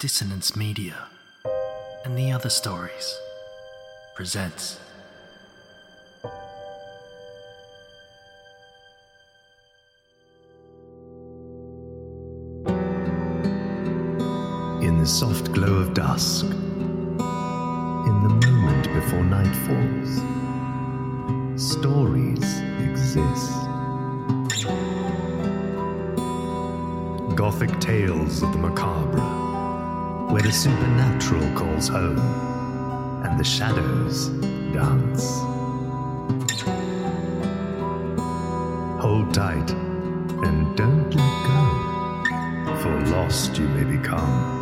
Dissonance Media and the other stories presents. In the soft glow of dusk, in the moment before night falls, stories exist. Gothic tales of the macabre, where the supernatural calls home and the shadows dance. Hold tight and don't let go, for lost you may become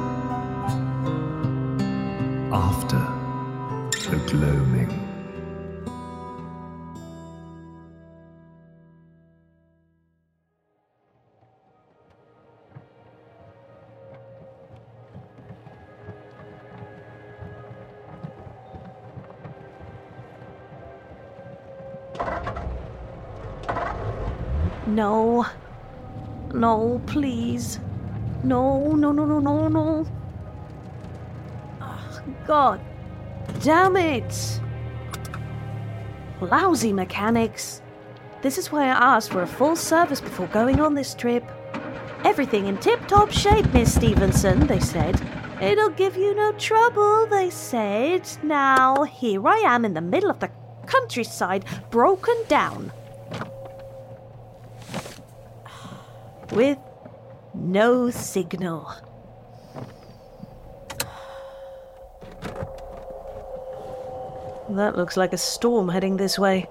after the gloaming. No, please. No, no, no, no, no, no. Ah, God damn it! Lousy mechanics. This is why I asked for a full service before going on this trip. Everything in tip top shape, Miss Stevenson, they said. It'll give you no trouble, they said. Now, here I am in the middle of the countryside, broken down. With no signal. That looks like a storm heading this way.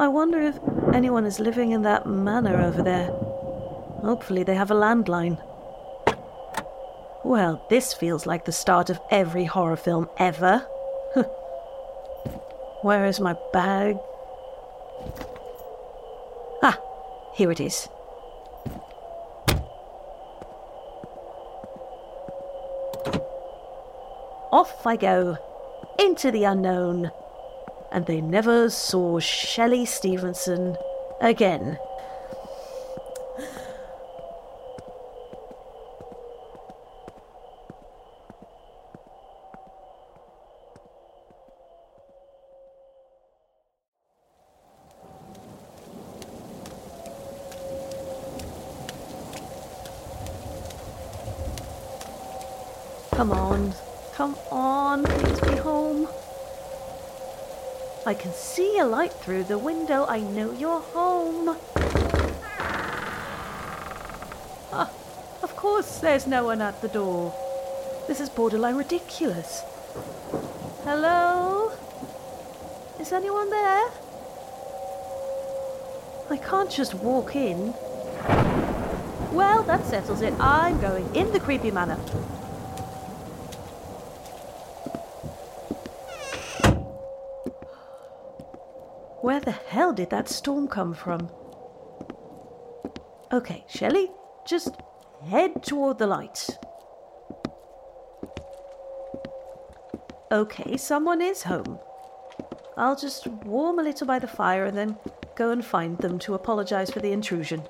I wonder if anyone is living in that manor over there. Hopefully, they have a landline. Well, this feels like the start of every horror film ever. Where is my bag? Here it is. Off I go, into the unknown. And they never saw Shelly Stevenson again. Come on, come on, please be home. I can see a light through the window. I know you're home. Ah, of course, there's no one at the door. This is borderline ridiculous. Hello? Is anyone there? I can't just walk in. Well, that settles it. I'm going in the creepy manor. Where the hell did that storm come from? Okay, Shelly, just head toward the light. Okay, someone is home. I'll just warm a little by the fire and then go and find them to apologize for the intrusion.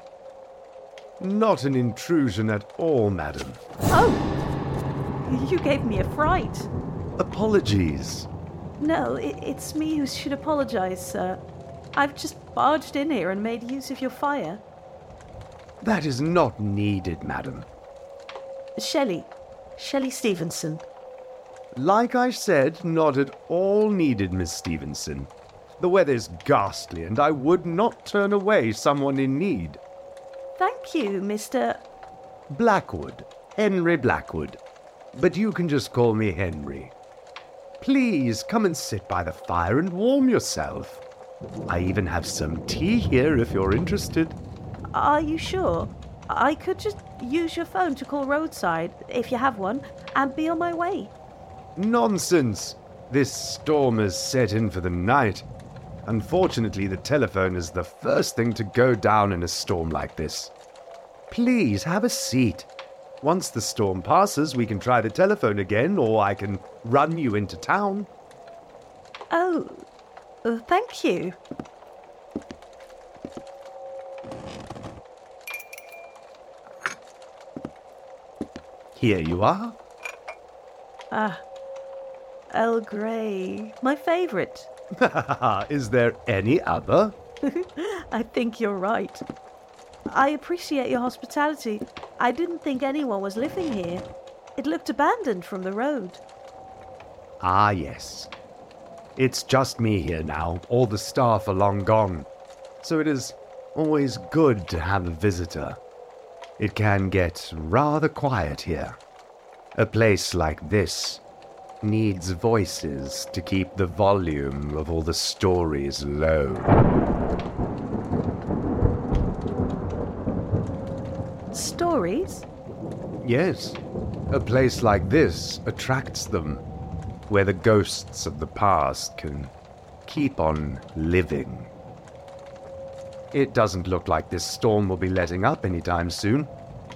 Not an intrusion at all, madam. Oh! You gave me a fright. Apologies. No, it, it's me who should apologize, sir. I've just barged in here and made use of your fire. That is not needed, madam. Shelly. Shelly Stevenson. Like I said, not at all needed, Miss Stevenson. The weather's ghastly, and I would not turn away someone in need. Thank you, Mr. Blackwood. Henry Blackwood. But you can just call me Henry. Please come and sit by the fire and warm yourself. I even have some tea here if you're interested. Are you sure? I could just use your phone to call roadside, if you have one, and be on my way. Nonsense! This storm has set in for the night. Unfortunately, the telephone is the first thing to go down in a storm like this. Please have a seat. Once the storm passes, we can try the telephone again, or I can run you into town. Oh, uh, thank you. Here you are. Ah, Earl Grey, my favourite. Is there any other? I think you're right. I appreciate your hospitality. I didn't think anyone was living here. It looked abandoned from the road. Ah, yes. It's just me here now. All the staff are long gone. So it is always good to have a visitor. It can get rather quiet here. A place like this needs voices to keep the volume of all the stories low. Stories? Yes, a place like this attracts them, where the ghosts of the past can keep on living. It doesn't look like this storm will be letting up anytime soon.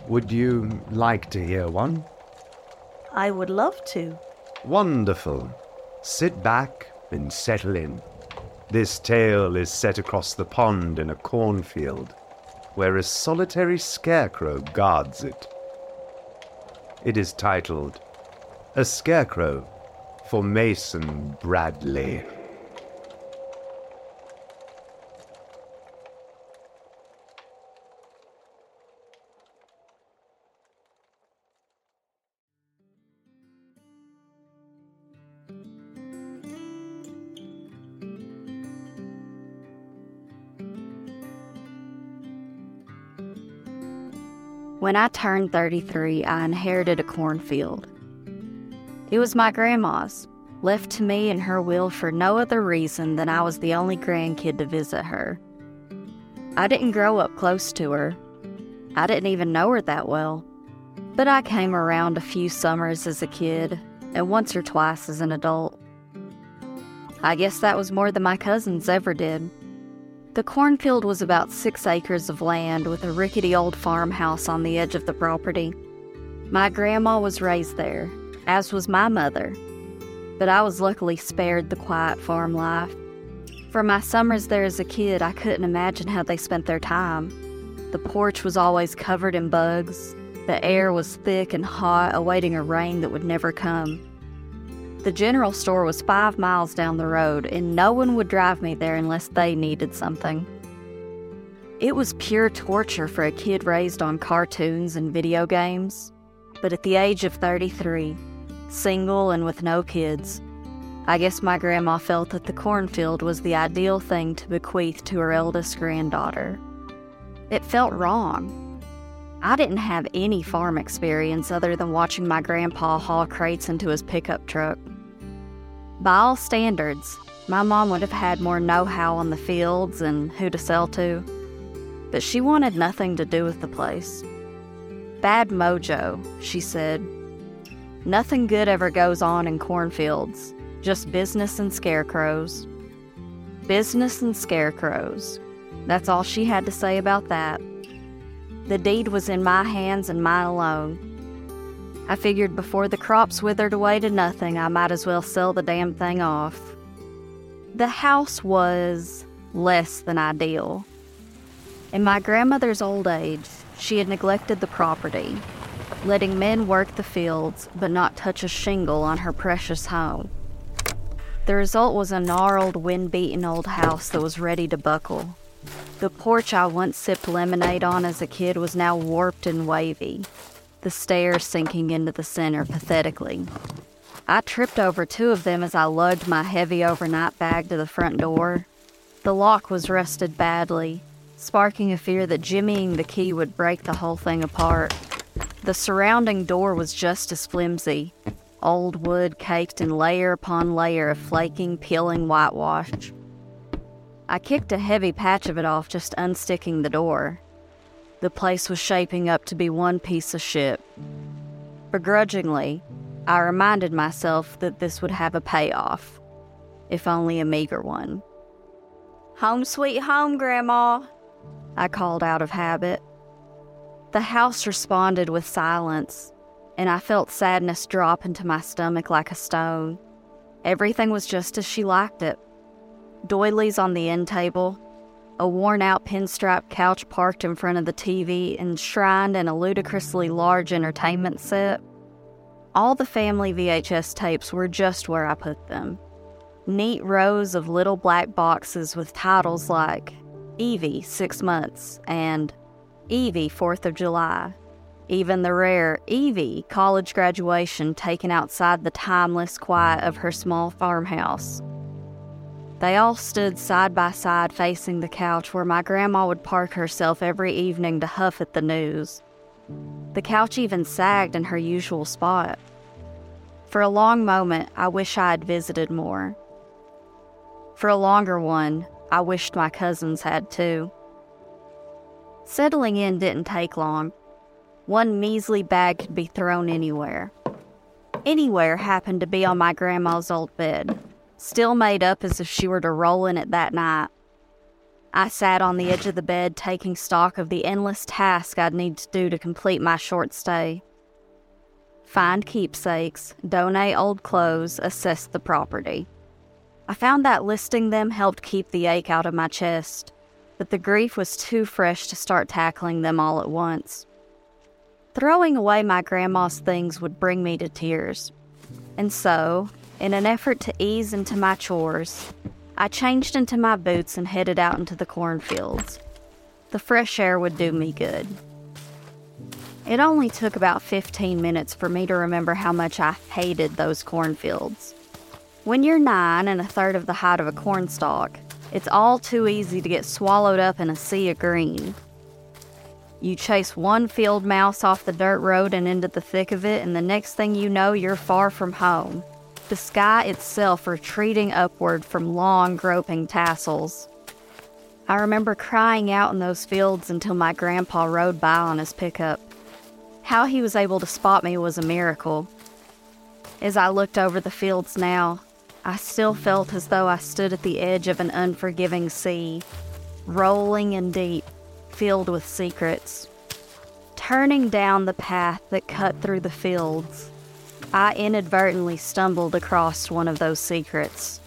Would you like to hear one? I would love to. Wonderful. Sit back and settle in. This tale is set across the pond in a cornfield, where a solitary scarecrow guards it. It is titled A Scarecrow for Mason Bradley. When I turned 33, I inherited a cornfield. It was my grandma's, left to me in her will for no other reason than I was the only grandkid to visit her. I didn't grow up close to her. I didn't even know her that well. But I came around a few summers as a kid and once or twice as an adult. I guess that was more than my cousins ever did. The cornfield was about six acres of land with a rickety old farmhouse on the edge of the property. My grandma was raised there, as was my mother, but I was luckily spared the quiet farm life. For my summers there as a kid, I couldn't imagine how they spent their time. The porch was always covered in bugs, the air was thick and hot, awaiting a rain that would never come. The general store was five miles down the road, and no one would drive me there unless they needed something. It was pure torture for a kid raised on cartoons and video games. But at the age of 33, single and with no kids, I guess my grandma felt that the cornfield was the ideal thing to bequeath to her eldest granddaughter. It felt wrong. I didn't have any farm experience other than watching my grandpa haul crates into his pickup truck. By all standards, my mom would have had more know how on the fields and who to sell to, but she wanted nothing to do with the place. Bad mojo, she said. Nothing good ever goes on in cornfields, just business and scarecrows. Business and scarecrows. That's all she had to say about that. The deed was in my hands and mine alone. I figured before the crops withered away to nothing, I might as well sell the damn thing off. The house was less than ideal. In my grandmother's old age, she had neglected the property, letting men work the fields but not touch a shingle on her precious home. The result was a gnarled, wind beaten old house that was ready to buckle. The porch I once sipped lemonade on as a kid was now warped and wavy, the stairs sinking into the center pathetically. I tripped over two of them as I lugged my heavy overnight bag to the front door. The lock was rusted badly, sparking a fear that jimmying the key would break the whole thing apart. The surrounding door was just as flimsy, old wood caked in layer upon layer of flaking, peeling whitewash. I kicked a heavy patch of it off just unsticking the door. The place was shaping up to be one piece of shit. Begrudgingly, I reminded myself that this would have a payoff, if only a meager one. Home sweet home, Grandma, I called out of habit. The house responded with silence, and I felt sadness drop into my stomach like a stone. Everything was just as she liked it. Doilies on the end table, a worn out pinstripe couch parked in front of the TV, enshrined in a ludicrously large entertainment set, All the family VHS tapes were just where I put them. Neat rows of little black boxes with titles like Evie, six months, and Evie, 4th of July. Even the rare Evie college graduation taken outside the timeless quiet of her small farmhouse. They all stood side by side facing the couch where my grandma would park herself every evening to huff at the news. The couch even sagged in her usual spot. For a long moment, I wish I had visited more. For a longer one, I wished my cousins had too. Settling in didn't take long. One measly bag could be thrown anywhere. Anywhere happened to be on my grandma's old bed, still made up as if she were to roll in it that night. I sat on the edge of the bed taking stock of the endless task I'd need to do to complete my short stay. Find keepsakes, donate old clothes, assess the property. I found that listing them helped keep the ache out of my chest, but the grief was too fresh to start tackling them all at once. Throwing away my grandma's things would bring me to tears. And so, in an effort to ease into my chores, I changed into my boots and headed out into the cornfields. The fresh air would do me good. It only took about 15 minutes for me to remember how much I hated those cornfields. When you're nine and a third of the height of a cornstalk, it's all too easy to get swallowed up in a sea of green. You chase one field mouse off the dirt road and into the thick of it, and the next thing you know, you're far from home. The sky itself retreating upward from long, groping tassels. I remember crying out in those fields until my grandpa rode by on his pickup. How he was able to spot me was a miracle. As I looked over the fields now, I still felt as though I stood at the edge of an unforgiving sea, rolling and deep, filled with secrets. Turning down the path that cut through the fields, I inadvertently stumbled across one of those secrets.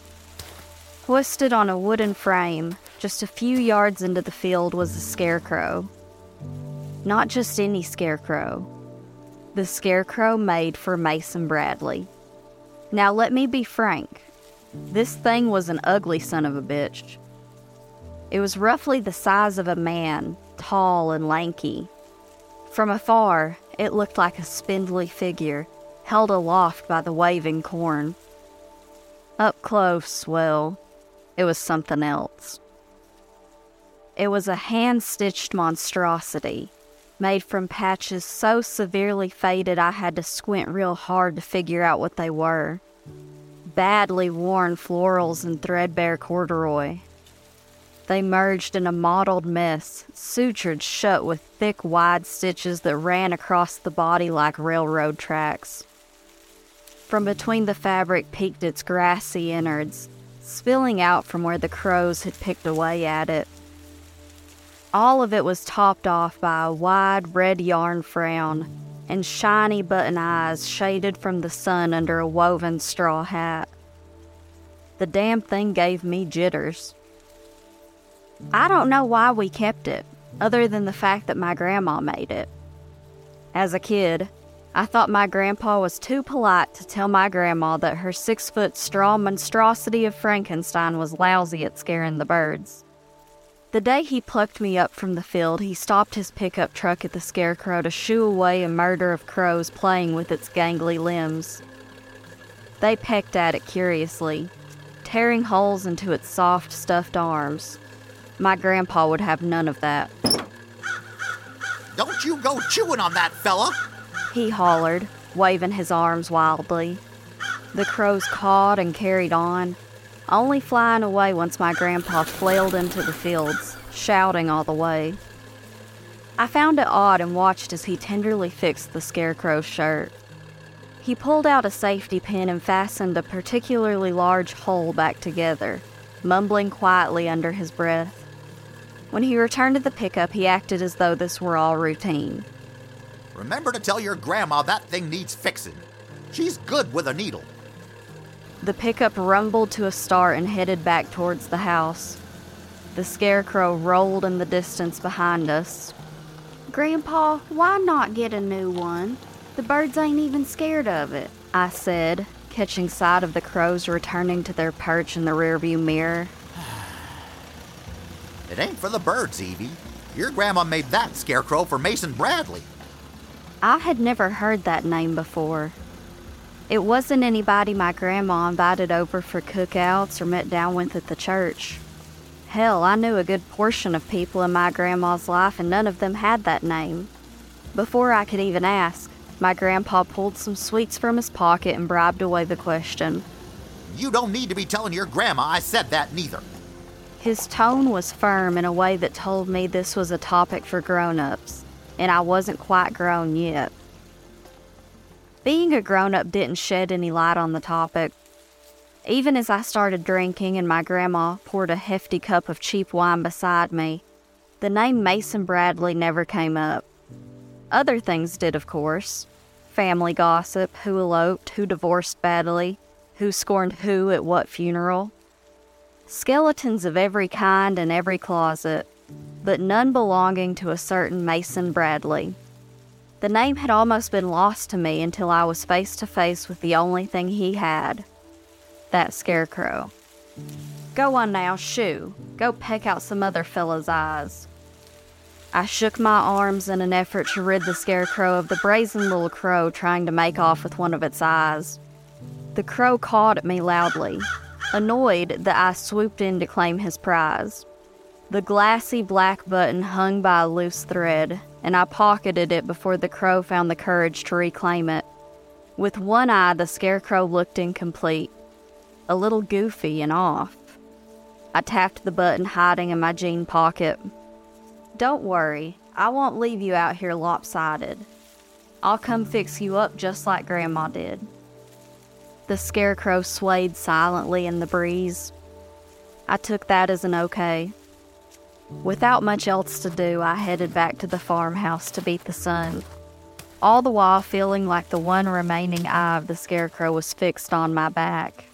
Hoisted on a wooden frame, just a few yards into the field was a scarecrow. Not just any scarecrow, the scarecrow made for Mason Bradley. Now, let me be frank. This thing was an ugly son of a bitch. It was roughly the size of a man, tall and lanky. From afar, it looked like a spindly figure held aloft by the waving corn. Up close, well, it was something else. It was a hand stitched monstrosity, made from patches so severely faded I had to squint real hard to figure out what they were badly worn florals and threadbare corduroy. They merged in a mottled mess, sutured shut with thick, wide stitches that ran across the body like railroad tracks. From between the fabric peeked its grassy innards, spilling out from where the crows had picked away at it. All of it was topped off by a wide red yarn frown and shiny button eyes shaded from the sun under a woven straw hat. The damn thing gave me jitters. I don't know why we kept it, other than the fact that my grandma made it. As a kid, I thought my grandpa was too polite to tell my grandma that her six foot straw monstrosity of Frankenstein was lousy at scaring the birds. The day he plucked me up from the field, he stopped his pickup truck at the scarecrow to shoo away a murder of crows playing with its gangly limbs. They pecked at it curiously, tearing holes into its soft, stuffed arms. My grandpa would have none of that. Don't you go chewing on that fella! He hollered, waving his arms wildly. The crows cawed and carried on, only flying away once my grandpa flailed into the fields, shouting all the way. I found it odd and watched as he tenderly fixed the scarecrow's shirt. He pulled out a safety pin and fastened a particularly large hole back together, mumbling quietly under his breath. When he returned to the pickup, he acted as though this were all routine. Remember to tell your grandma that thing needs fixing. She's good with a needle. The pickup rumbled to a start and headed back towards the house. The scarecrow rolled in the distance behind us. Grandpa, why not get a new one? The birds ain't even scared of it, I said, catching sight of the crows returning to their perch in the rearview mirror. It ain't for the birds, Evie. Your grandma made that scarecrow for Mason Bradley. I had never heard that name before. It wasn't anybody my grandma invited over for cookouts or met down with at the church. Hell, I knew a good portion of people in my grandma's life, and none of them had that name. Before I could even ask, my grandpa pulled some sweets from his pocket and bribed away the question. You don't need to be telling your grandma I said that neither. His tone was firm in a way that told me this was a topic for grown ups, and I wasn't quite grown yet. Being a grown up didn't shed any light on the topic. Even as I started drinking and my grandma poured a hefty cup of cheap wine beside me, the name Mason Bradley never came up. Other things did, of course family gossip, who eloped, who divorced badly, who scorned who at what funeral. Skeletons of every kind in every closet, but none belonging to a certain Mason Bradley. The name had almost been lost to me until I was face to face with the only thing he had that scarecrow. Go on now, shoo. Go peck out some other fella's eyes. I shook my arms in an effort to rid the scarecrow of the brazen little crow trying to make off with one of its eyes. The crow cawed at me loudly, annoyed that I swooped in to claim his prize. The glassy black button hung by a loose thread, and I pocketed it before the crow found the courage to reclaim it. With one eye, the scarecrow looked incomplete, a little goofy and off. I tapped the button hiding in my jean pocket, don't worry, I won't leave you out here lopsided. I'll come fix you up just like Grandma did. The scarecrow swayed silently in the breeze. I took that as an okay. Without much else to do, I headed back to the farmhouse to beat the sun, all the while feeling like the one remaining eye of the scarecrow was fixed on my back.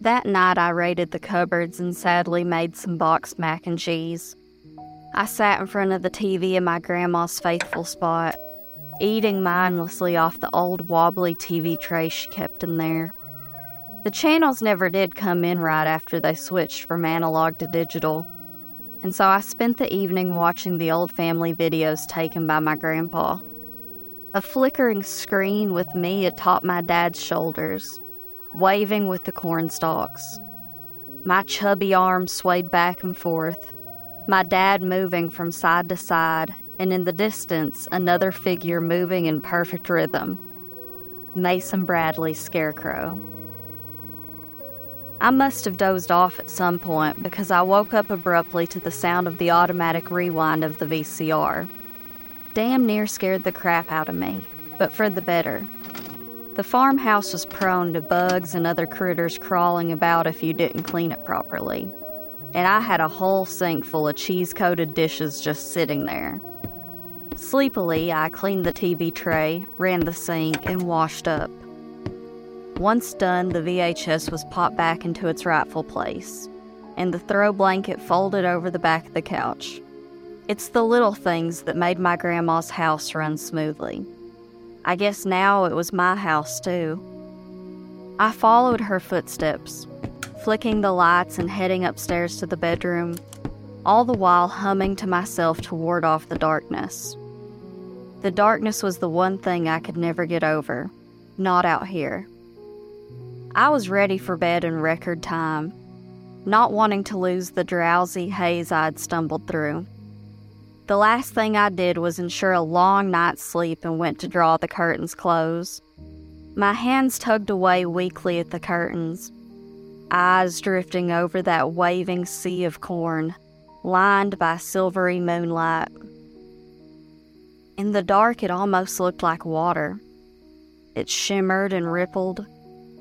That night, I raided the cupboards and sadly made some boxed mac and cheese. I sat in front of the TV in my grandma's faithful spot, eating mindlessly off the old wobbly TV tray she kept in there. The channels never did come in right after they switched from analog to digital, and so I spent the evening watching the old family videos taken by my grandpa. A flickering screen with me atop my dad's shoulders, waving with the corn stalks. My chubby arms swayed back and forth, my dad moving from side to side, and in the distance, another figure moving in perfect rhythm Mason Bradley's scarecrow. I must have dozed off at some point because I woke up abruptly to the sound of the automatic rewind of the VCR. Damn near scared the crap out of me, but for the better. The farmhouse was prone to bugs and other critters crawling about if you didn't clean it properly. And I had a whole sink full of cheese coated dishes just sitting there. Sleepily, I cleaned the TV tray, ran the sink, and washed up. Once done, the VHS was popped back into its rightful place, and the throw blanket folded over the back of the couch. It's the little things that made my grandma's house run smoothly. I guess now it was my house too. I followed her footsteps, flicking the lights and heading upstairs to the bedroom, all the while humming to myself to ward off the darkness. The darkness was the one thing I could never get over, not out here. I was ready for bed in record time, not wanting to lose the drowsy haze I'd stumbled through. The last thing I did was ensure a long night's sleep and went to draw the curtains close. My hands tugged away weakly at the curtains, eyes drifting over that waving sea of corn, lined by silvery moonlight. In the dark, it almost looked like water. It shimmered and rippled,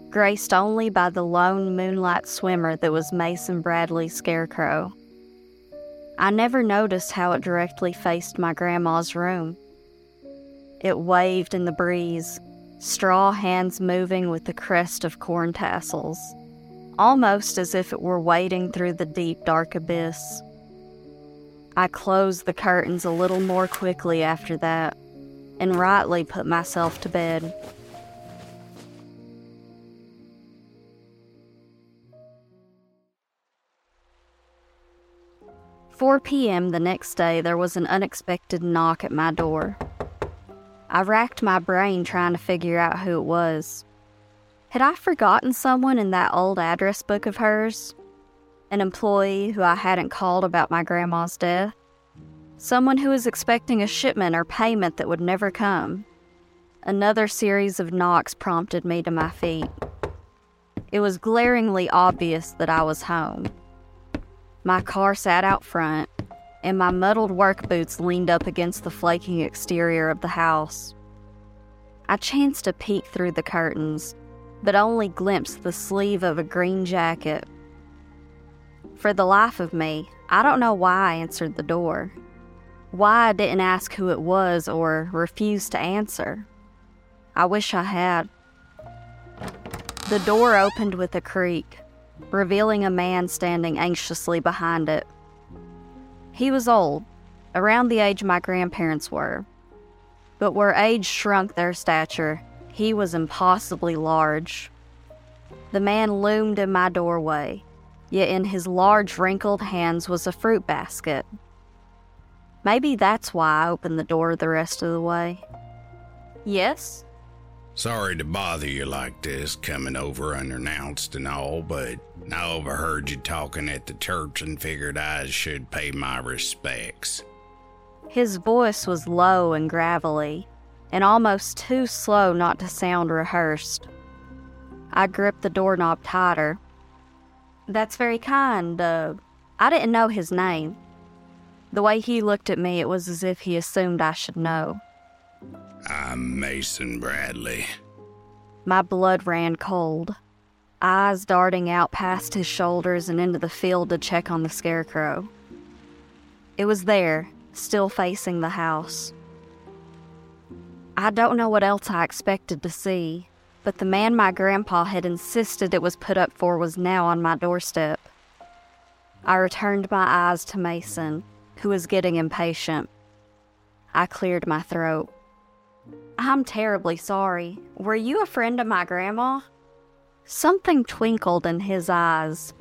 graced only by the lone moonlight swimmer that was Mason Bradley's scarecrow. I never noticed how it directly faced my grandma's room. It waved in the breeze, straw hands moving with the crest of corn tassels. Almost as if it were wading through the deep, dark abyss. I closed the curtains a little more quickly after that and rightly put myself to bed. 4 p.m. the next day, there was an unexpected knock at my door. I racked my brain trying to figure out who it was. Had I forgotten someone in that old address book of hers? An employee who I hadn't called about my grandma's death? Someone who was expecting a shipment or payment that would never come? Another series of knocks prompted me to my feet. It was glaringly obvious that I was home. My car sat out front, and my muddled work boots leaned up against the flaking exterior of the house. I chanced to peek through the curtains, but only glimpsed the sleeve of a green jacket. For the life of me, I don't know why I answered the door. Why I didn't ask who it was or refused to answer. I wish I had. The door opened with a creak revealing a man standing anxiously behind it. He was old, around the age my grandparents were, but where age shrunk their stature, he was impossibly large. The man loomed in my doorway, yet in his large, wrinkled hands was a fruit basket. Maybe that's why I opened the door the rest of the way. Yes? Sorry to bother you like this, coming over unannounced and all, but I overheard you talking at the church and figured I should pay my respects. His voice was low and gravelly, and almost too slow not to sound rehearsed. I gripped the doorknob tighter. That's very kind. Uh, I didn't know his name. The way he looked at me, it was as if he assumed I should know. I'm Mason Bradley. My blood ran cold, eyes darting out past his shoulders and into the field to check on the scarecrow. It was there, still facing the house. I don't know what else I expected to see, but the man my grandpa had insisted it was put up for was now on my doorstep. I returned my eyes to Mason, who was getting impatient. I cleared my throat. I'm terribly sorry. Were you a friend of my grandma? Something twinkled in his eyes,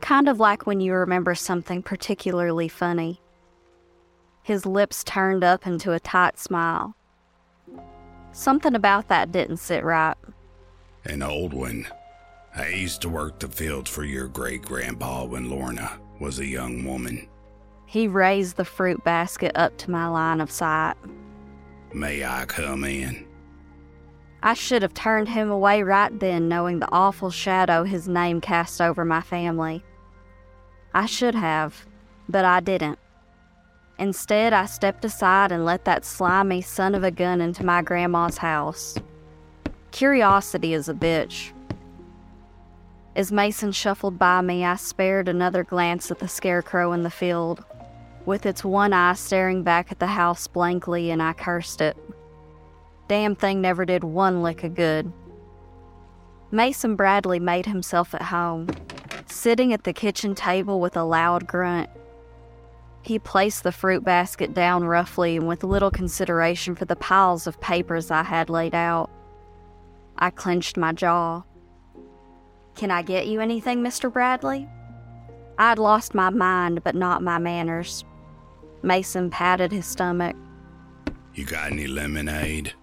kind of like when you remember something particularly funny. His lips turned up into a tight smile. Something about that didn't sit right. An old one. I used to work the fields for your great grandpa when Lorna was a young woman. He raised the fruit basket up to my line of sight. May I come in? I should have turned him away right then, knowing the awful shadow his name cast over my family. I should have, but I didn't. Instead, I stepped aside and let that slimy son of a gun into my grandma's house. Curiosity is a bitch. As Mason shuffled by me, I spared another glance at the scarecrow in the field with its one eye staring back at the house blankly, and I cursed it. Damn thing never did one lick of good. Mason Bradley made himself at home, sitting at the kitchen table with a loud grunt. He placed the fruit basket down roughly and with little consideration for the piles of papers I had laid out. I clenched my jaw. Can I get you anything, Mr. Bradley? I'd lost my mind, but not my manners. Mason patted his stomach. You got any lemonade?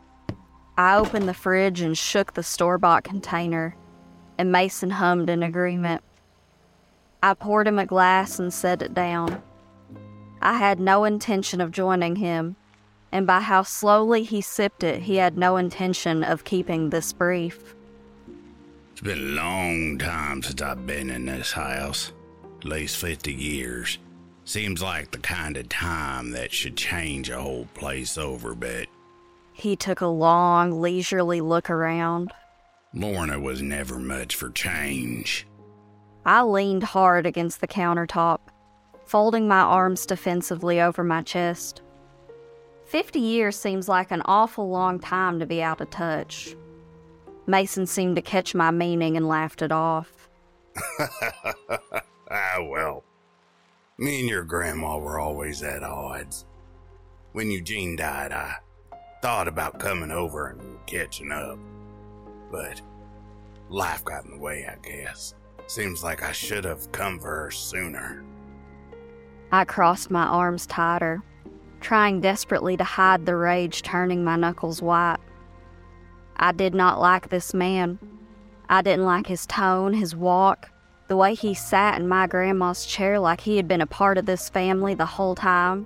I opened the fridge and shook the store bought container, and Mason hummed in agreement. I poured him a glass and set it down. I had no intention of joining him, and by how slowly he sipped it, he had no intention of keeping this brief. It's been a long time since I've been in this house, at least 50 years. Seems like the kind of time that should change a whole place over, but. He took a long, leisurely look around. Lorna was never much for change. I leaned hard against the countertop, folding my arms defensively over my chest. Fifty years seems like an awful long time to be out of touch. Mason seemed to catch my meaning and laughed it off. ah, well. Me and your grandma were always at odds. When Eugene died, I thought about coming over and catching up. But life got in the way, I guess. Seems like I should have come for her sooner. I crossed my arms tighter, trying desperately to hide the rage turning my knuckles white. I did not like this man. I didn't like his tone, his walk, the way he sat in my grandma's chair like he had been a part of this family the whole time,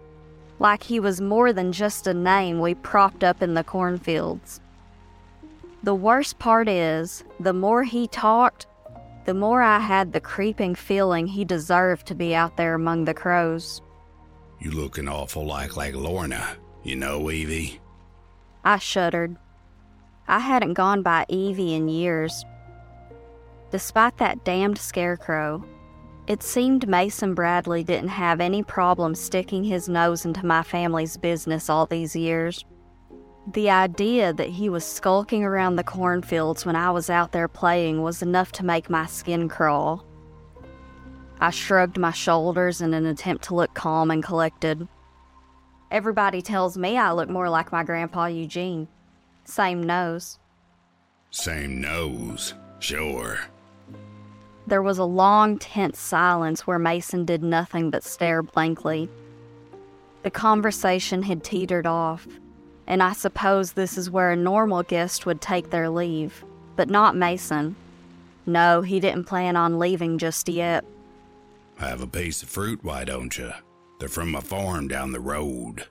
like he was more than just a name we propped up in the cornfields. The worst part is, the more he talked, the more I had the creeping feeling he deserved to be out there among the crows. You looking awful like like Lorna, you know, Evie. I shuddered. I hadn't gone by Evie in years. Despite that damned scarecrow, it seemed Mason Bradley didn't have any problem sticking his nose into my family's business all these years. The idea that he was skulking around the cornfields when I was out there playing was enough to make my skin crawl. I shrugged my shoulders in an attempt to look calm and collected. Everybody tells me I look more like my grandpa Eugene. Same nose. Same nose, sure. There was a long, tense silence where Mason did nothing but stare blankly. The conversation had teetered off, and I suppose this is where a normal guest would take their leave, but not Mason. No, he didn't plan on leaving just yet. Have a piece of fruit, why don't you? They're from my farm down the road.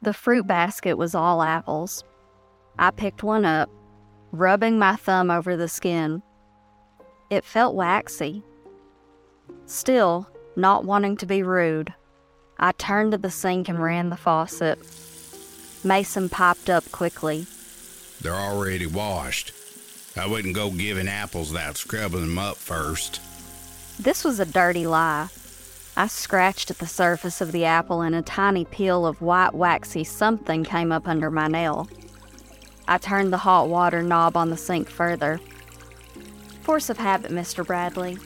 The fruit basket was all apples. I picked one up, rubbing my thumb over the skin. It felt waxy. Still, not wanting to be rude, I turned to the sink and ran the faucet. Mason popped up quickly. They're already washed. I wouldn't go giving apples without scrubbing them up first. This was a dirty lie. I scratched at the surface of the apple and a tiny peel of white, waxy something came up under my nail. I turned the hot water knob on the sink further. Force of habit, Mr. Bradley.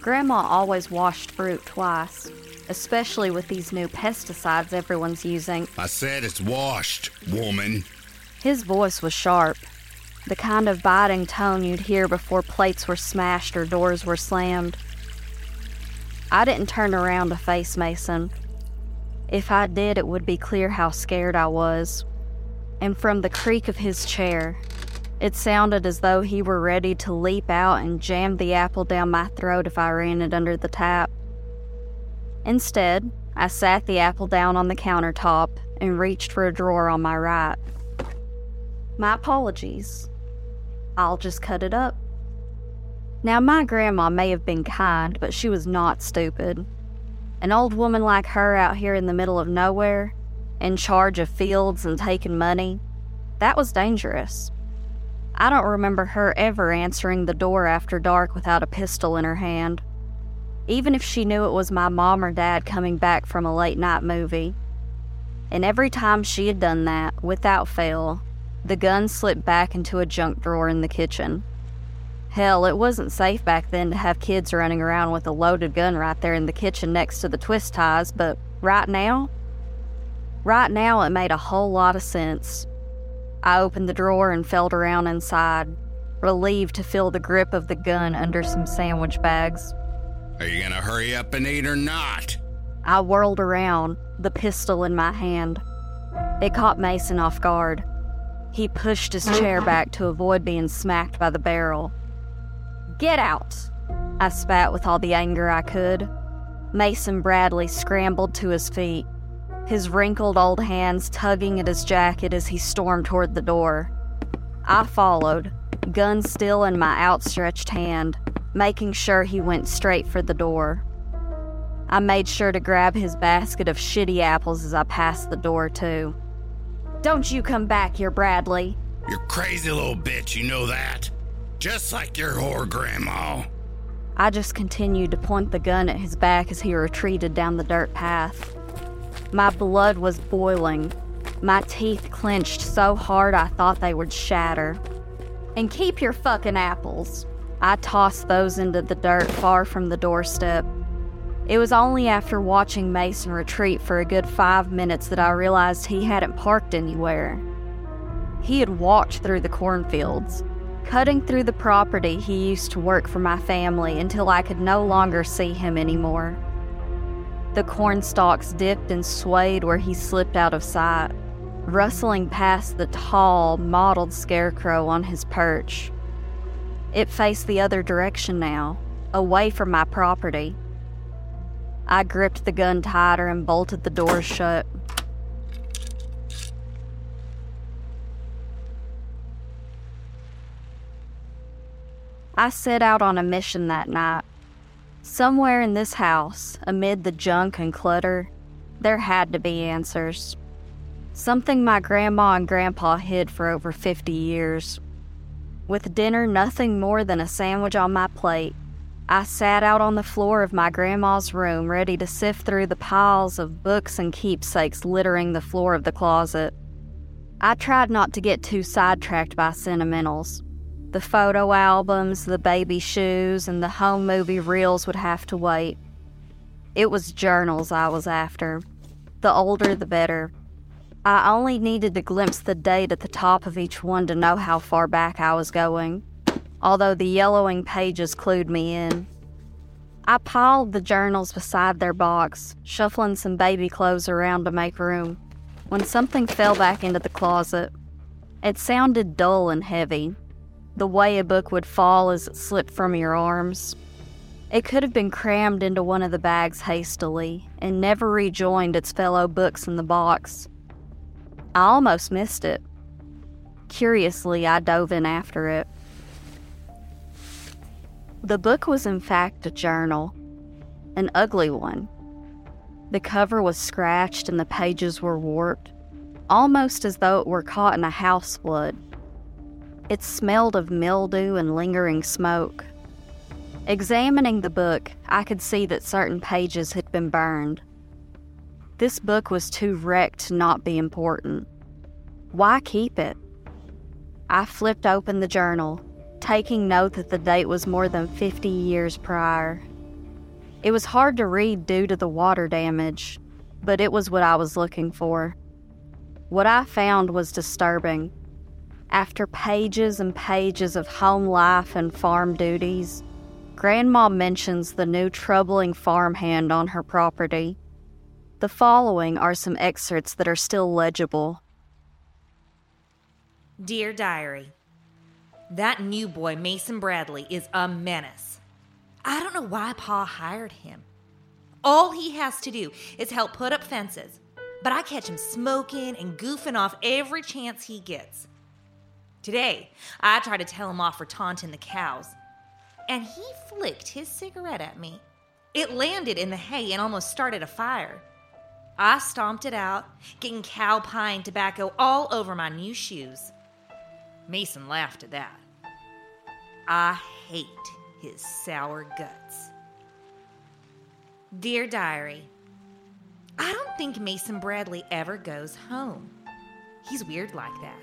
Grandma always washed fruit twice, especially with these new pesticides everyone's using. I said it's washed, woman. His voice was sharp, the kind of biting tone you'd hear before plates were smashed or doors were slammed. I didn't turn around to face Mason. If I did, it would be clear how scared I was. And from the creak of his chair, it sounded as though he were ready to leap out and jam the apple down my throat if I ran it under the tap. Instead, I sat the apple down on the countertop and reached for a drawer on my right. My apologies. I'll just cut it up. Now, my grandma may have been kind, but she was not stupid. An old woman like her out here in the middle of nowhere, in charge of fields and taking money, that was dangerous. I don't remember her ever answering the door after dark without a pistol in her hand, even if she knew it was my mom or dad coming back from a late night movie. And every time she had done that, without fail, the gun slipped back into a junk drawer in the kitchen. Hell, it wasn't safe back then to have kids running around with a loaded gun right there in the kitchen next to the twist ties, but right now? Right now, it made a whole lot of sense. I opened the drawer and felt around inside, relieved to feel the grip of the gun under some sandwich bags. Are you gonna hurry up and eat or not? I whirled around, the pistol in my hand. It caught Mason off guard. He pushed his chair back to avoid being smacked by the barrel. Get out! I spat with all the anger I could. Mason Bradley scrambled to his feet his wrinkled old hands tugging at his jacket as he stormed toward the door. I followed, gun still in my outstretched hand, making sure he went straight for the door. I made sure to grab his basket of shitty apples as I passed the door, too. Don't you come back here, Bradley. You're crazy little bitch, you know that? Just like your whore grandma. I just continued to point the gun at his back as he retreated down the dirt path. My blood was boiling. My teeth clenched so hard I thought they would shatter. And keep your fucking apples. I tossed those into the dirt far from the doorstep. It was only after watching Mason retreat for a good five minutes that I realized he hadn't parked anywhere. He had walked through the cornfields, cutting through the property he used to work for my family until I could no longer see him anymore. The corn stalks dipped and swayed where he slipped out of sight, rustling past the tall, mottled scarecrow on his perch. It faced the other direction now, away from my property. I gripped the gun tighter and bolted the doors shut. I set out on a mission that night. Somewhere in this house, amid the junk and clutter, there had to be answers. Something my grandma and grandpa hid for over 50 years. With dinner nothing more than a sandwich on my plate, I sat out on the floor of my grandma's room ready to sift through the piles of books and keepsakes littering the floor of the closet. I tried not to get too sidetracked by sentimentals. The photo albums, the baby shoes, and the home movie reels would have to wait. It was journals I was after. The older, the better. I only needed to glimpse the date at the top of each one to know how far back I was going, although the yellowing pages clued me in. I piled the journals beside their box, shuffling some baby clothes around to make room, when something fell back into the closet. It sounded dull and heavy, the way a book would fall as it slipped from your arms. It could have been crammed into one of the bags hastily and never rejoined its fellow books in the box. I almost missed it. Curiously, I dove in after it. The book was, in fact, a journal, an ugly one. The cover was scratched and the pages were warped, almost as though it were caught in a house flood. It smelled of mildew and lingering smoke. Examining the book, I could see that certain pages had been burned. This book was too wrecked to not be important. Why keep it? I flipped open the journal, taking note that the date was more than 50 years prior. It was hard to read due to the water damage, but it was what I was looking for. What I found was disturbing. After pages and pages of home life and farm duties, Grandma mentions the new troubling farmhand on her property. The following are some excerpts that are still legible. Dear Diary, that new boy, Mason Bradley, is a menace. I don't know why Pa hired him. All he has to do is help put up fences, but I catch him smoking and goofing off every chance he gets. Today, I tried to tell him off for taunting the cows, and he flicked his cigarette at me. It landed in the hay and almost started a fire. I stomped it out, getting cow pine tobacco all over my new shoes. Mason laughed at that. I hate his sour guts. Dear Diary, I don't think Mason Bradley ever goes home. He's weird like that.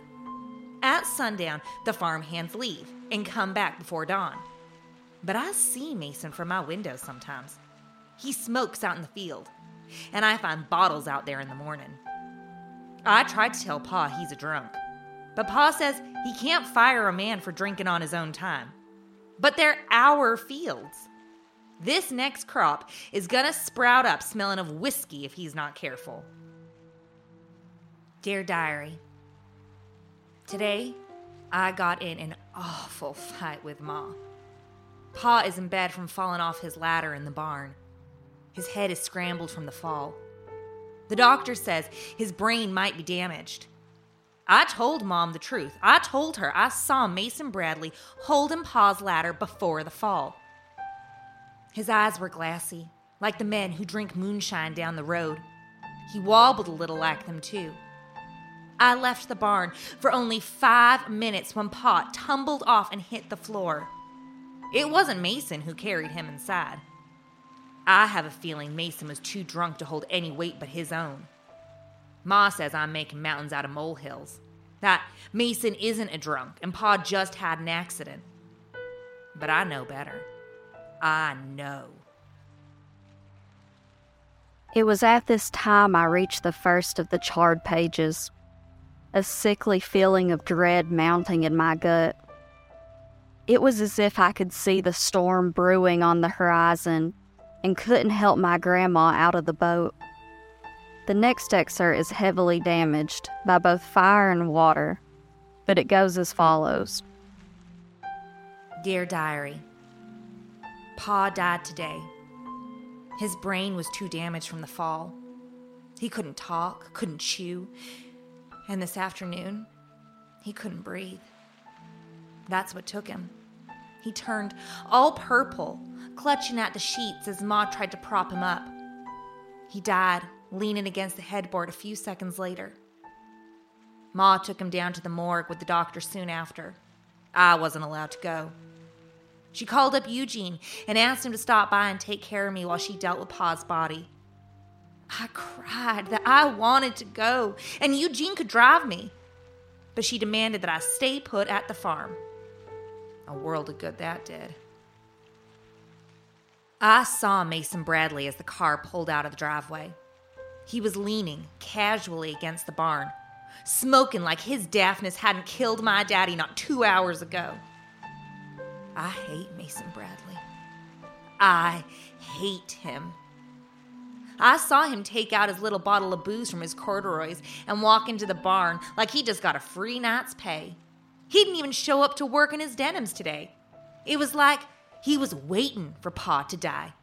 At sundown, the farm hands leave and come back before dawn. But I see Mason from my window sometimes. He smokes out in the field, and I find bottles out there in the morning. I tried to tell Pa he's a drunk, but Pa says he can't fire a man for drinking on his own time. But they're our fields. This next crop is gonna sprout up smelling of whiskey if he's not careful. Dear Diary, Today, I got in an awful fight with Ma. Pa is in bed from falling off his ladder in the barn. His head is scrambled from the fall. The doctor says his brain might be damaged. I told Mom the truth. I told her I saw Mason Bradley holding Pa's ladder before the fall. His eyes were glassy, like the men who drink moonshine down the road. He wobbled a little like them, too. I left the barn for only five minutes when Pa tumbled off and hit the floor. It wasn't Mason who carried him inside. I have a feeling Mason was too drunk to hold any weight but his own. Ma says I'm making mountains out of molehills. That Mason isn't a drunk and Pa just had an accident. But I know better. I know. It was at this time I reached the first of the charred pages, a sickly feeling of dread mounting in my gut. It was as if I could see the storm brewing on the horizon and couldn't help my grandma out of the boat. The next excerpt is heavily damaged by both fire and water, but it goes as follows Dear Diary, Pa died today. His brain was too damaged from the fall. He couldn't talk, couldn't chew, and this afternoon, he couldn't breathe. That's what took him. He turned all purple, clutching at the sheets as Ma tried to prop him up. He died leaning against the headboard a few seconds later. Ma took him down to the morgue with the doctor soon after. I wasn't allowed to go. She called up Eugene and asked him to stop by and take care of me while she dealt with Pa's body. I cried that I wanted to go and Eugene could drive me, but she demanded that I stay put at the farm. A world of good that did. I saw Mason Bradley as the car pulled out of the driveway. He was leaning casually against the barn, smoking like his daftness hadn't killed my daddy not two hours ago. I hate Mason Bradley. I hate him. I saw him take out his little bottle of booze from his corduroys and walk into the barn like he just got a free night's pay. He didn't even show up to work in his denims today. It was like he was waiting for Pa to die.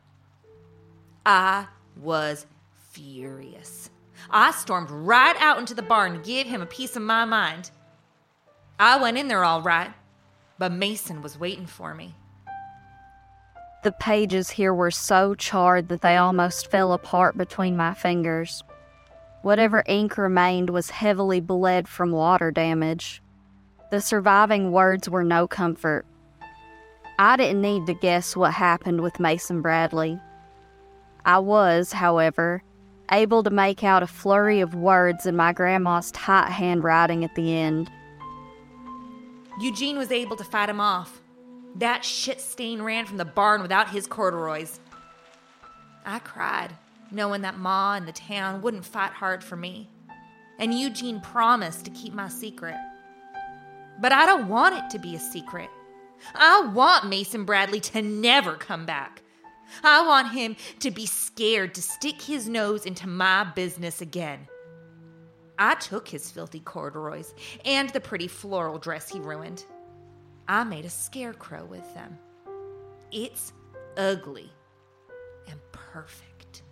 I was furious. I stormed right out into the barn to give him a piece of my mind. I went in there all right, but Mason was waiting for me. The pages here were so charred that they almost fell apart between my fingers. Whatever ink remained was heavily bled from water damage. The surviving words were no comfort. I didn't need to guess what happened with Mason Bradley. I was, however, able to make out a flurry of words in my grandma's tight handwriting at the end. Eugene was able to fight him off. That shit stain ran from the barn without his corduroys. I cried, knowing that Ma and the town wouldn't fight hard for me. And Eugene promised to keep my secret. But I don't want it to be a secret. I want Mason Bradley to never come back. I want him to be scared to stick his nose into my business again. I took his filthy corduroys and the pretty floral dress he ruined. I made a scarecrow with them. It's ugly and perfect.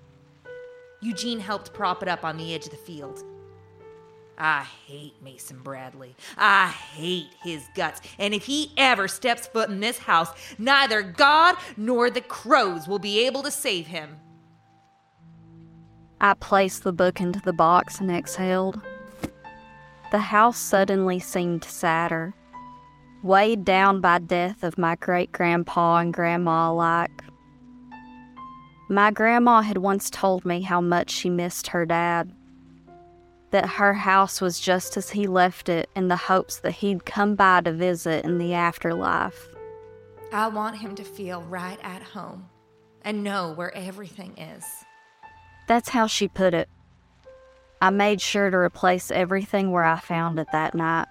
Eugene helped prop it up on the edge of the field. I hate Mason Bradley. I hate his guts. And if he ever steps foot in this house, neither God nor the crows will be able to save him. I placed the book into the box and exhaled. The house suddenly seemed sadder, weighed down by death of my great grandpa and grandma alike. My grandma had once told me how much she missed her dad that her house was just as he left it in the hopes that he'd come by to visit in the afterlife. I want him to feel right at home and know where everything is. That's how she put it. I made sure to replace everything where I found it that night.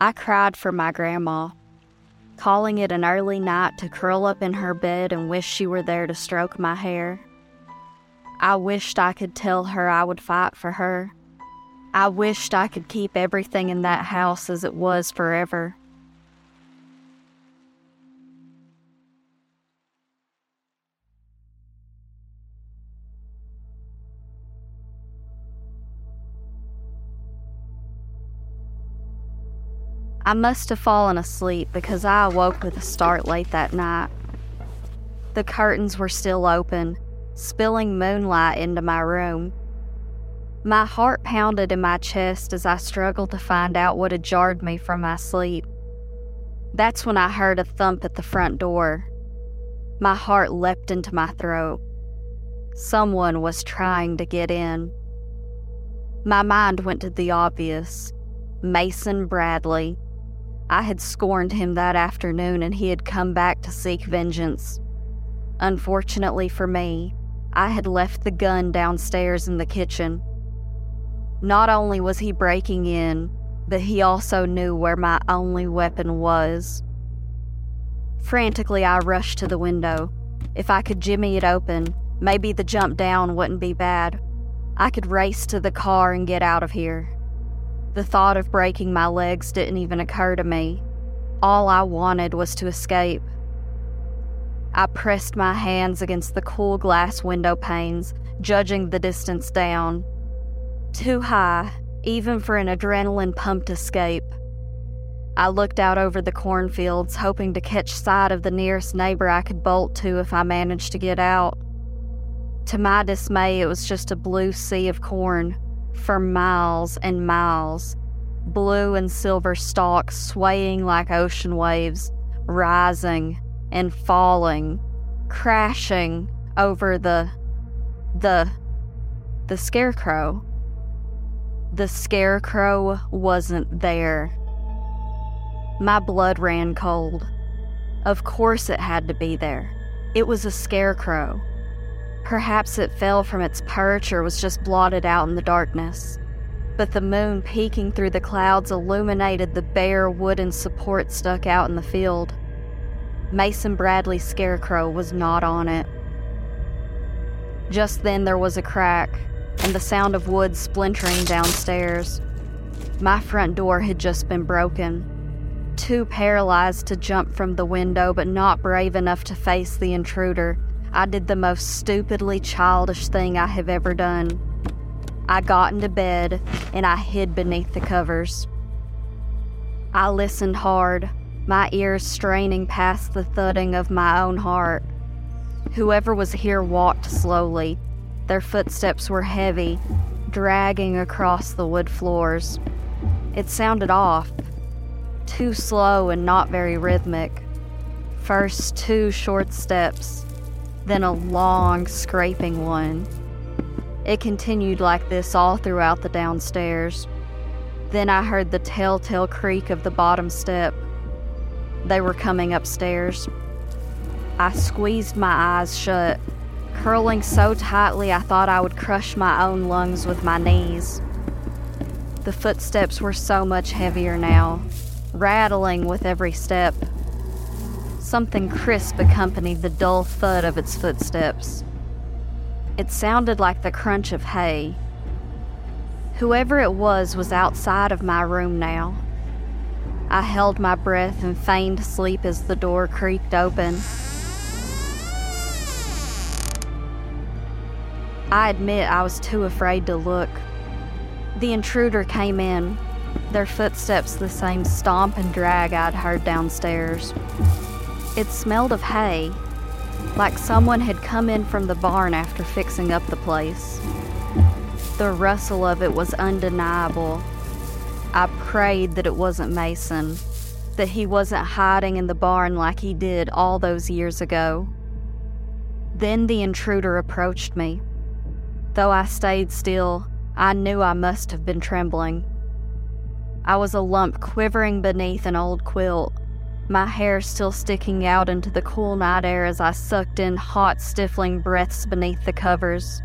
I cried for my grandma, calling it an early night to curl up in her bed and wish she were there to stroke my hair. I wished I could tell her I would fight for her I wished I could keep everything in that house as it was forever. I must have fallen asleep because I awoke with a start late that night. The curtains were still open, spilling moonlight into my room. My heart pounded in my chest as I struggled to find out what had jarred me from my sleep. That's when I heard a thump at the front door. My heart leapt into my throat. Someone was trying to get in. My mind went to the obvious Mason Bradley. I had scorned him that afternoon and he had come back to seek vengeance. Unfortunately for me, I had left the gun downstairs in the kitchen. Not only was he breaking in, but he also knew where my only weapon was. Frantically, I rushed to the window. If I could jimmy it open, maybe the jump down wouldn't be bad. I could race to the car and get out of here. The thought of breaking my legs didn't even occur to me. All I wanted was to escape. I pressed my hands against the cool glass window panes, judging the distance down. Too high, even for an adrenaline pumped escape. I looked out over the cornfields, hoping to catch sight of the nearest neighbor I could bolt to if I managed to get out. To my dismay, it was just a blue sea of corn for miles and miles. Blue and silver stalks swaying like ocean waves, rising and falling, crashing over the. the. the scarecrow. The scarecrow wasn't there. My blood ran cold. Of course, it had to be there. It was a scarecrow. Perhaps it fell from its perch or was just blotted out in the darkness. But the moon peeking through the clouds illuminated the bare wooden support stuck out in the field. Mason Bradley's scarecrow was not on it. Just then there was a crack and the sound of wood splintering downstairs. My front door had just been broken. Too paralyzed to jump from the window, but not brave enough to face the intruder, I did the most stupidly childish thing I have ever done. I got into bed and I hid beneath the covers. I listened hard, my ears straining past the thudding of my own heart. Whoever was here walked slowly. Their footsteps were heavy, dragging across the wood floors. It sounded off, too slow and not very rhythmic. First, two short steps, then a long scraping one. It continued like this all throughout the downstairs. Then I heard the telltale creak of the bottom step. They were coming upstairs. I squeezed my eyes shut, curling so tightly I thought I would crush my own lungs with my knees. The footsteps were so much heavier now, rattling with every step. Something crisp accompanied the dull thud of its footsteps. It sounded like the crunch of hay. Whoever it was was outside of my room now. I held my breath and feigned sleep as the door creaked open. I admit I was too afraid to look. The intruder came in, their footsteps the same stomp and drag I'd heard downstairs. It smelled of hay, like someone had come in from the barn after fixing up the place. The rustle of it was undeniable. I prayed that it wasn't Mason, that he wasn't hiding in the barn like he did all those years ago. Then the intruder approached me. Though I stayed still, I knew I must have been trembling. I was a lump quivering beneath an old quilt my hair still sticking out into the cool night air as I sucked in hot, stifling breaths beneath the covers.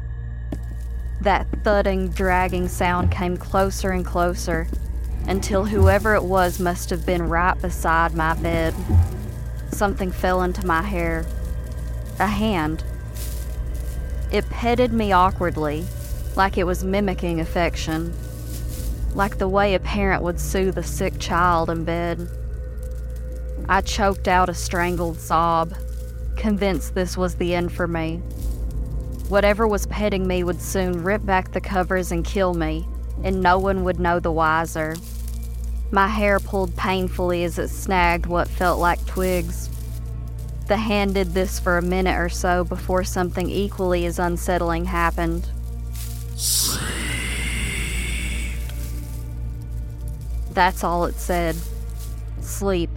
That thudding, dragging sound came closer and closer until whoever it was must have been right beside my bed. Something fell into my hair. A hand. It petted me awkwardly, like it was mimicking affection, like the way a parent would soothe a sick child in bed. I choked out a strangled sob, convinced this was the end for me. Whatever was petting me would soon rip back the covers and kill me, and no one would know the wiser. My hair pulled painfully as it snagged what felt like twigs. The hand did this for a minute or so before something equally as unsettling happened. Sleep. That's all it said. Sleep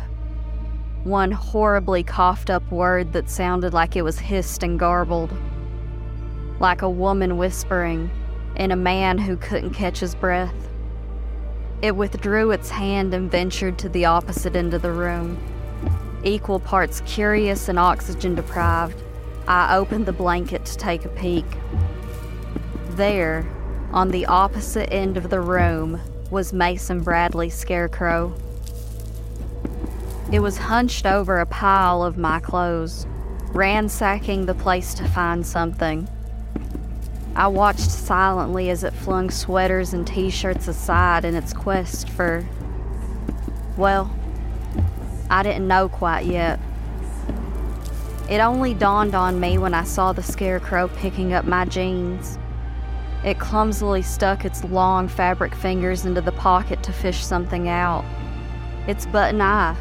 one horribly coughed up word that sounded like it was hissed and garbled. Like a woman whispering, and a man who couldn't catch his breath. It withdrew its hand and ventured to the opposite end of the room. Equal parts curious and oxygen deprived, I opened the blanket to take a peek. There, on the opposite end of the room, was Mason Bradley's scarecrow. It was hunched over a pile of my clothes, ransacking the place to find something. I watched silently as it flung sweaters and t shirts aside in its quest for. Well, I didn't know quite yet. It only dawned on me when I saw the scarecrow picking up my jeans. It clumsily stuck its long fabric fingers into the pocket to fish something out. Its button eye.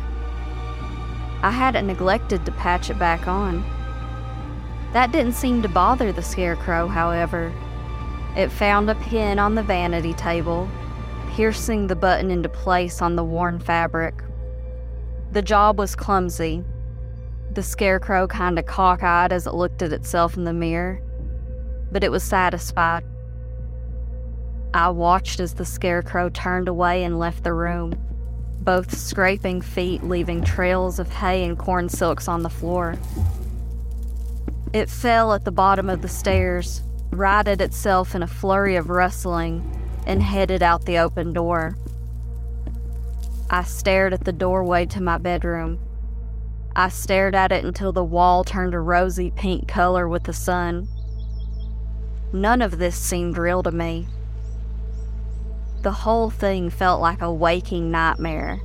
I hadn't neglected to patch it back on. That didn't seem to bother the scarecrow, however. It found a pin on the vanity table, piercing the button into place on the worn fabric. The job was clumsy, the scarecrow kind of cockeyed as it looked at itself in the mirror, but it was satisfied. I watched as the scarecrow turned away and left the room, both scraping feet leaving trails of hay and corn silks on the floor. It fell at the bottom of the stairs, righted itself in a flurry of rustling, and headed out the open door. I stared at the doorway to my bedroom I stared at it until the wall turned a rosy pink color with the sun. None of this seemed real to me. The whole thing felt like a waking nightmare.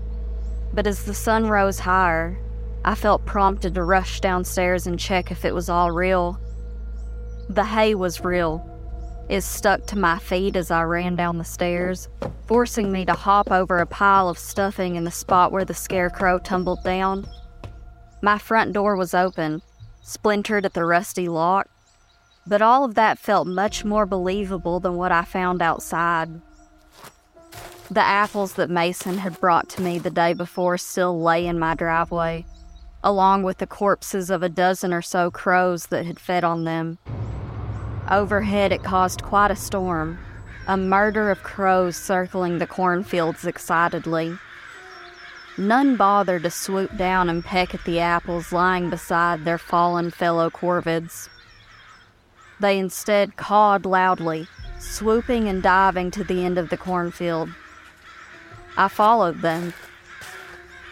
But as the sun rose higher, I felt prompted to rush downstairs and check if it was all real. The hay was real. It stuck to my feet as I ran down the stairs, forcing me to hop over a pile of stuffing in the spot where the scarecrow tumbled down. My front door was open, splintered at the rusty lock, but all of that felt much more believable than what I found outside. The apples that Mason had brought to me the day before still lay in my driveway, along with the corpses of a dozen or so crows that had fed on them. Overhead, it caused quite a storm, a murder of crows circling the cornfields excitedly. None bothered to swoop down and peck at the apples lying beside their fallen fellow corvids. They instead cawed loudly, swooping and diving to the end of the cornfield. I followed them.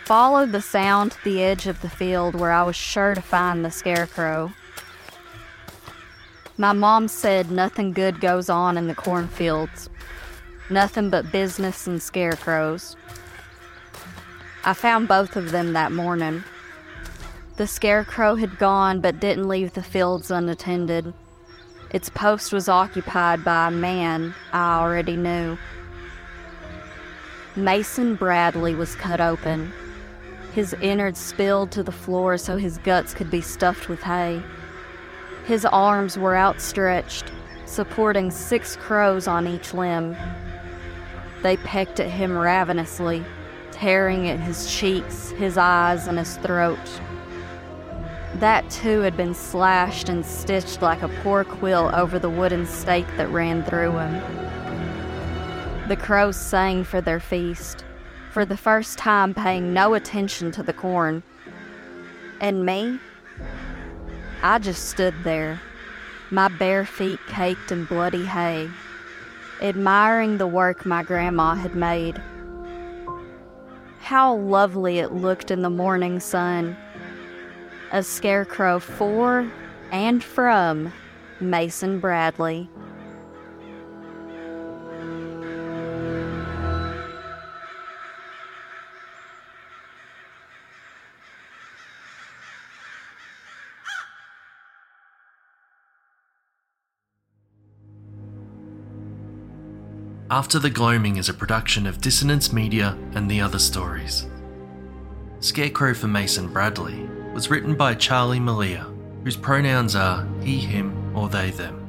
Followed the sound to the edge of the field where I was sure to find the scarecrow. My mom said nothing good goes on in the cornfields. Nothing but business and scarecrows. I found both of them that morning. The scarecrow had gone but didn't leave the fields unattended. Its post was occupied by a man I already knew. Mason Bradley was cut open. His innards spilled to the floor so his guts could be stuffed with hay. His arms were outstretched, supporting six crows on each limb. They pecked at him ravenously, tearing at his cheeks, his eyes, and his throat. That too had been slashed and stitched like a poor quill over the wooden stake that ran through him. The crows sang for their feast, for the first time paying no attention to the corn. And me? I just stood there, my bare feet caked in bloody hay, admiring the work my grandma had made. How lovely it looked in the morning sun. A scarecrow for and from Mason Bradley. After the Gloaming is a production of Dissonance Media and the Other Stories. Scarecrow for Mason Bradley was written by Charlie Maliha, whose pronouns are he, him, or they, them.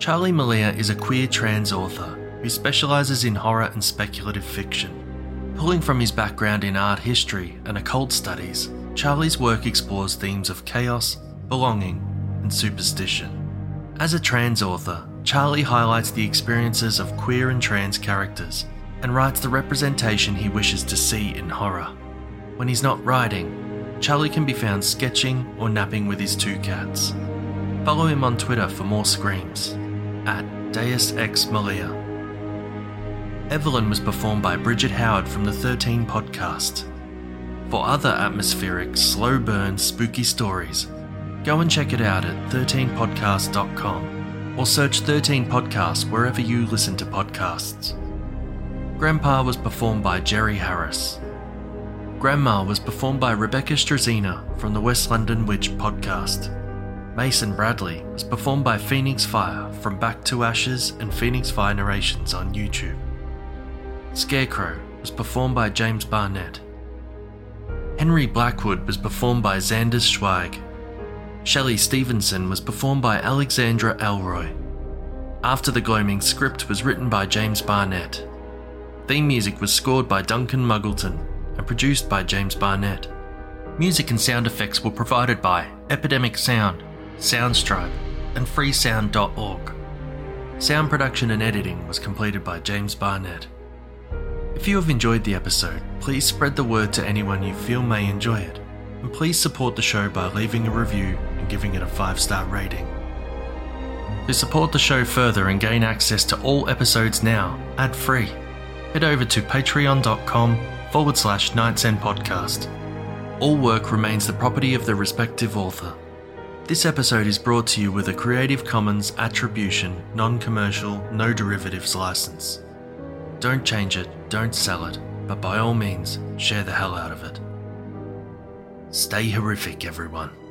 Charlie Maliha is a queer trans author who specialises in horror and speculative fiction. Pulling from his background in art history and occult studies, Charlie's work explores themes of chaos, belonging, and superstition. As a trans author, Charlie highlights the experiences of queer and trans characters, and writes the representation he wishes to see in horror. When he's not writing, Charlie can be found sketching or napping with his two cats. Follow him on Twitter for more screams at Deus Ex Maliha. Evelyn was performed by Bridgett Howard from the 13 podcast. For other atmospheric, slow burn, spooky stories, go and check it out at 13podcast.com or search 13 Podcasts wherever you listen to podcasts. Grandpa was performed by Jerry Harris. Grandma was performed by Rebecca Struzyna from the West London Witch podcast. Mason Bradley was performed by Phoenix Fire from Back to Ashes and Phoenix Fire Narrations on YouTube. Scarecrow was performed by James Barnett. Henry Blackwood was performed by Xander Zweig. Shelly Stevenson was performed by Alexandra Elroy. After the Gloaming script was written by James Barnett. Theme music was scored by Duncan Muggleton and produced by James Barnett. Music and sound effects were provided by Epidemic Sound, Soundstripe, and freesound.org. Sound production and editing was completed by James Barnett. If you have enjoyed the episode, please spread the word to anyone you feel may enjoy it, and please support the show by leaving a review and giving it a 5 star rating. To support the show further and gain access to all episodes now, ad free, head over to patreon.com forward slash Nights End Podcast. All work remains the property of the respective author. This episode is brought to you with a Creative Commons Attribution, Non Commercial, No Derivatives license. Don't change it, don't sell it, but by all means, share the hell out of it. Stay horrific, everyone.